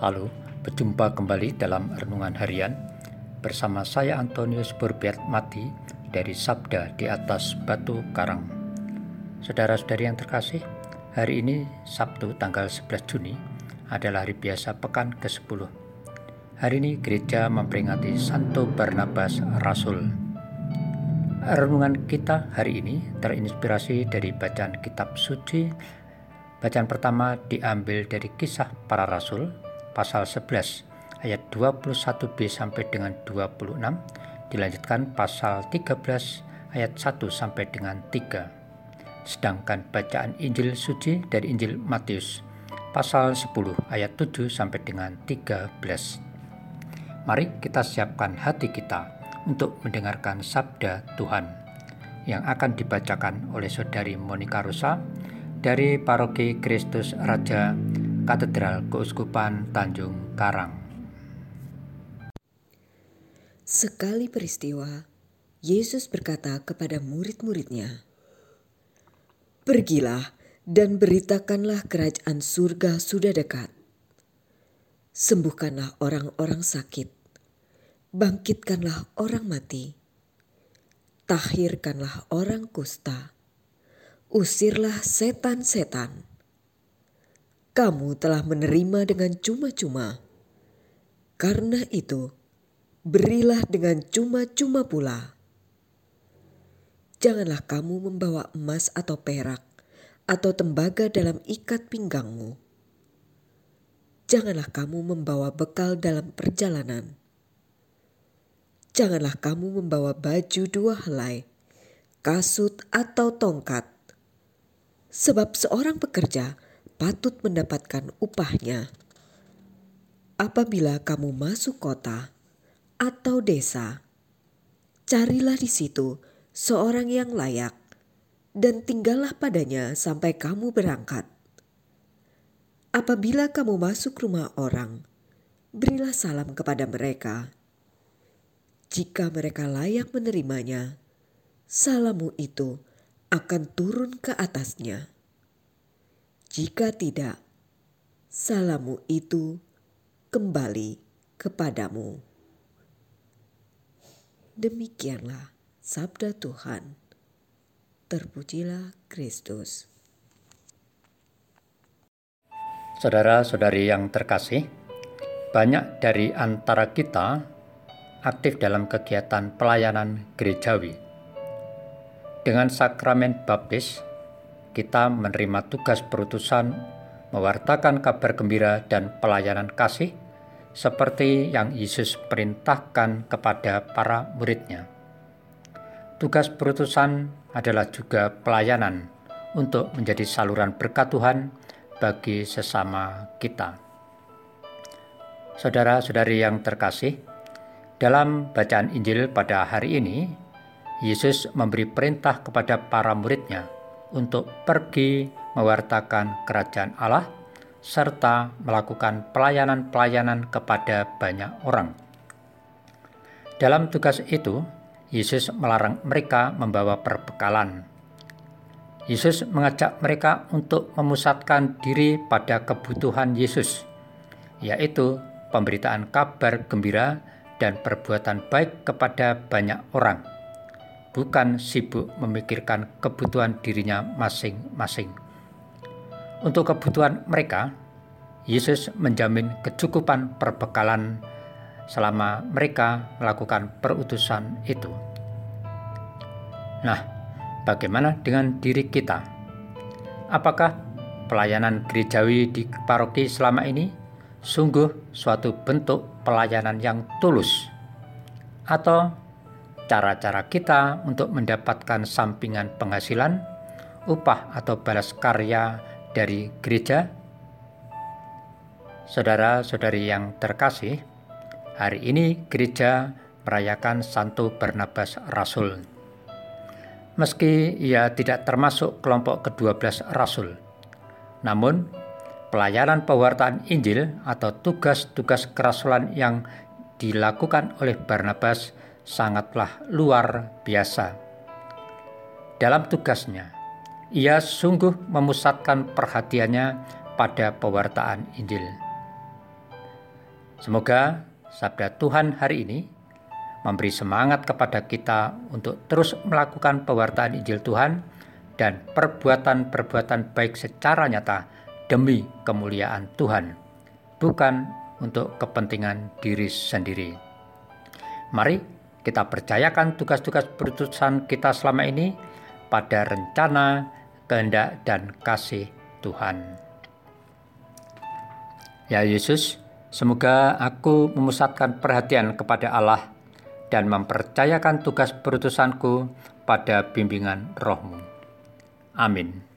Halo, berjumpa kembali dalam Renungan Harian bersama saya Antonius Burbiat Mati dari Sabda di atas Batu Karang. Saudara-saudari yang terkasih, hari ini Sabtu tanggal 11 Juni adalah hari biasa pekan ke-10. Hari ini gereja memperingati Santo Barnabas Rasul. Renungan kita hari ini terinspirasi dari bacaan kitab suci Bacaan pertama diambil dari kisah para rasul pasal 11 ayat 21b sampai dengan 26 dilanjutkan pasal 13 ayat 1 sampai dengan 3 sedangkan bacaan Injil suci dari Injil Matius pasal 10 ayat 7 sampai dengan 13 Mari kita siapkan hati kita untuk mendengarkan sabda Tuhan yang akan dibacakan oleh saudari Monika Rosa dari Paroki Kristus Raja Katedral Keuskupan Tanjung Karang. Sekali peristiwa, Yesus berkata kepada murid-muridnya, "Pergilah dan beritakanlah kerajaan surga sudah dekat. Sembuhkanlah orang-orang sakit, bangkitkanlah orang mati, tahirkanlah orang kusta, usirlah setan-setan." Kamu telah menerima dengan cuma-cuma. Karena itu, berilah dengan cuma-cuma pula. Janganlah kamu membawa emas atau perak atau tembaga dalam ikat pinggangmu. Janganlah kamu membawa bekal dalam perjalanan. Janganlah kamu membawa baju dua helai, kasut atau tongkat. Sebab seorang pekerja patut mendapatkan upahnya. Apabila kamu masuk kota atau desa, carilah di situ seorang yang layak dan tinggallah padanya sampai kamu berangkat. Apabila kamu masuk rumah orang, berilah salam kepada mereka. Jika mereka layak menerimanya, salamu itu akan turun ke atasnya. Jika tidak, salamu itu kembali kepadamu. Demikianlah sabda Tuhan. Terpujilah Kristus. Saudara-saudari yang terkasih, banyak dari antara kita aktif dalam kegiatan pelayanan gerejawi. Dengan sakramen baptis, kita menerima tugas perutusan mewartakan kabar gembira dan pelayanan kasih seperti yang Yesus perintahkan kepada para muridnya. Tugas perutusan adalah juga pelayanan untuk menjadi saluran berkat Tuhan bagi sesama kita. Saudara-saudari yang terkasih, dalam bacaan Injil pada hari ini, Yesus memberi perintah kepada para muridnya untuk pergi mewartakan kerajaan Allah serta melakukan pelayanan-pelayanan kepada banyak orang. Dalam tugas itu, Yesus melarang mereka membawa perbekalan. Yesus mengajak mereka untuk memusatkan diri pada kebutuhan Yesus, yaitu pemberitaan kabar gembira dan perbuatan baik kepada banyak orang bukan sibuk memikirkan kebutuhan dirinya masing-masing. Untuk kebutuhan mereka, Yesus menjamin kecukupan perbekalan selama mereka melakukan perutusan itu. Nah, bagaimana dengan diri kita? Apakah pelayanan gerejawi di paroki selama ini sungguh suatu bentuk pelayanan yang tulus? Atau cara-cara kita untuk mendapatkan sampingan penghasilan, upah atau balas karya dari gereja? Saudara-saudari yang terkasih, hari ini gereja merayakan Santo Barnabas Rasul. Meski ia tidak termasuk kelompok ke-12 Rasul, namun pelayanan pewartaan Injil atau tugas-tugas kerasulan yang dilakukan oleh Barnabas sangatlah luar biasa. Dalam tugasnya, ia sungguh memusatkan perhatiannya pada pewartaan Injil. Semoga sabda Tuhan hari ini memberi semangat kepada kita untuk terus melakukan pewartaan Injil Tuhan dan perbuatan-perbuatan baik secara nyata demi kemuliaan Tuhan, bukan untuk kepentingan diri sendiri. Mari kita percayakan tugas-tugas perutusan kita selama ini pada rencana, kehendak, dan kasih Tuhan. Ya Yesus, semoga aku memusatkan perhatian kepada Allah dan mempercayakan tugas perutusanku pada bimbingan rohmu. Amin.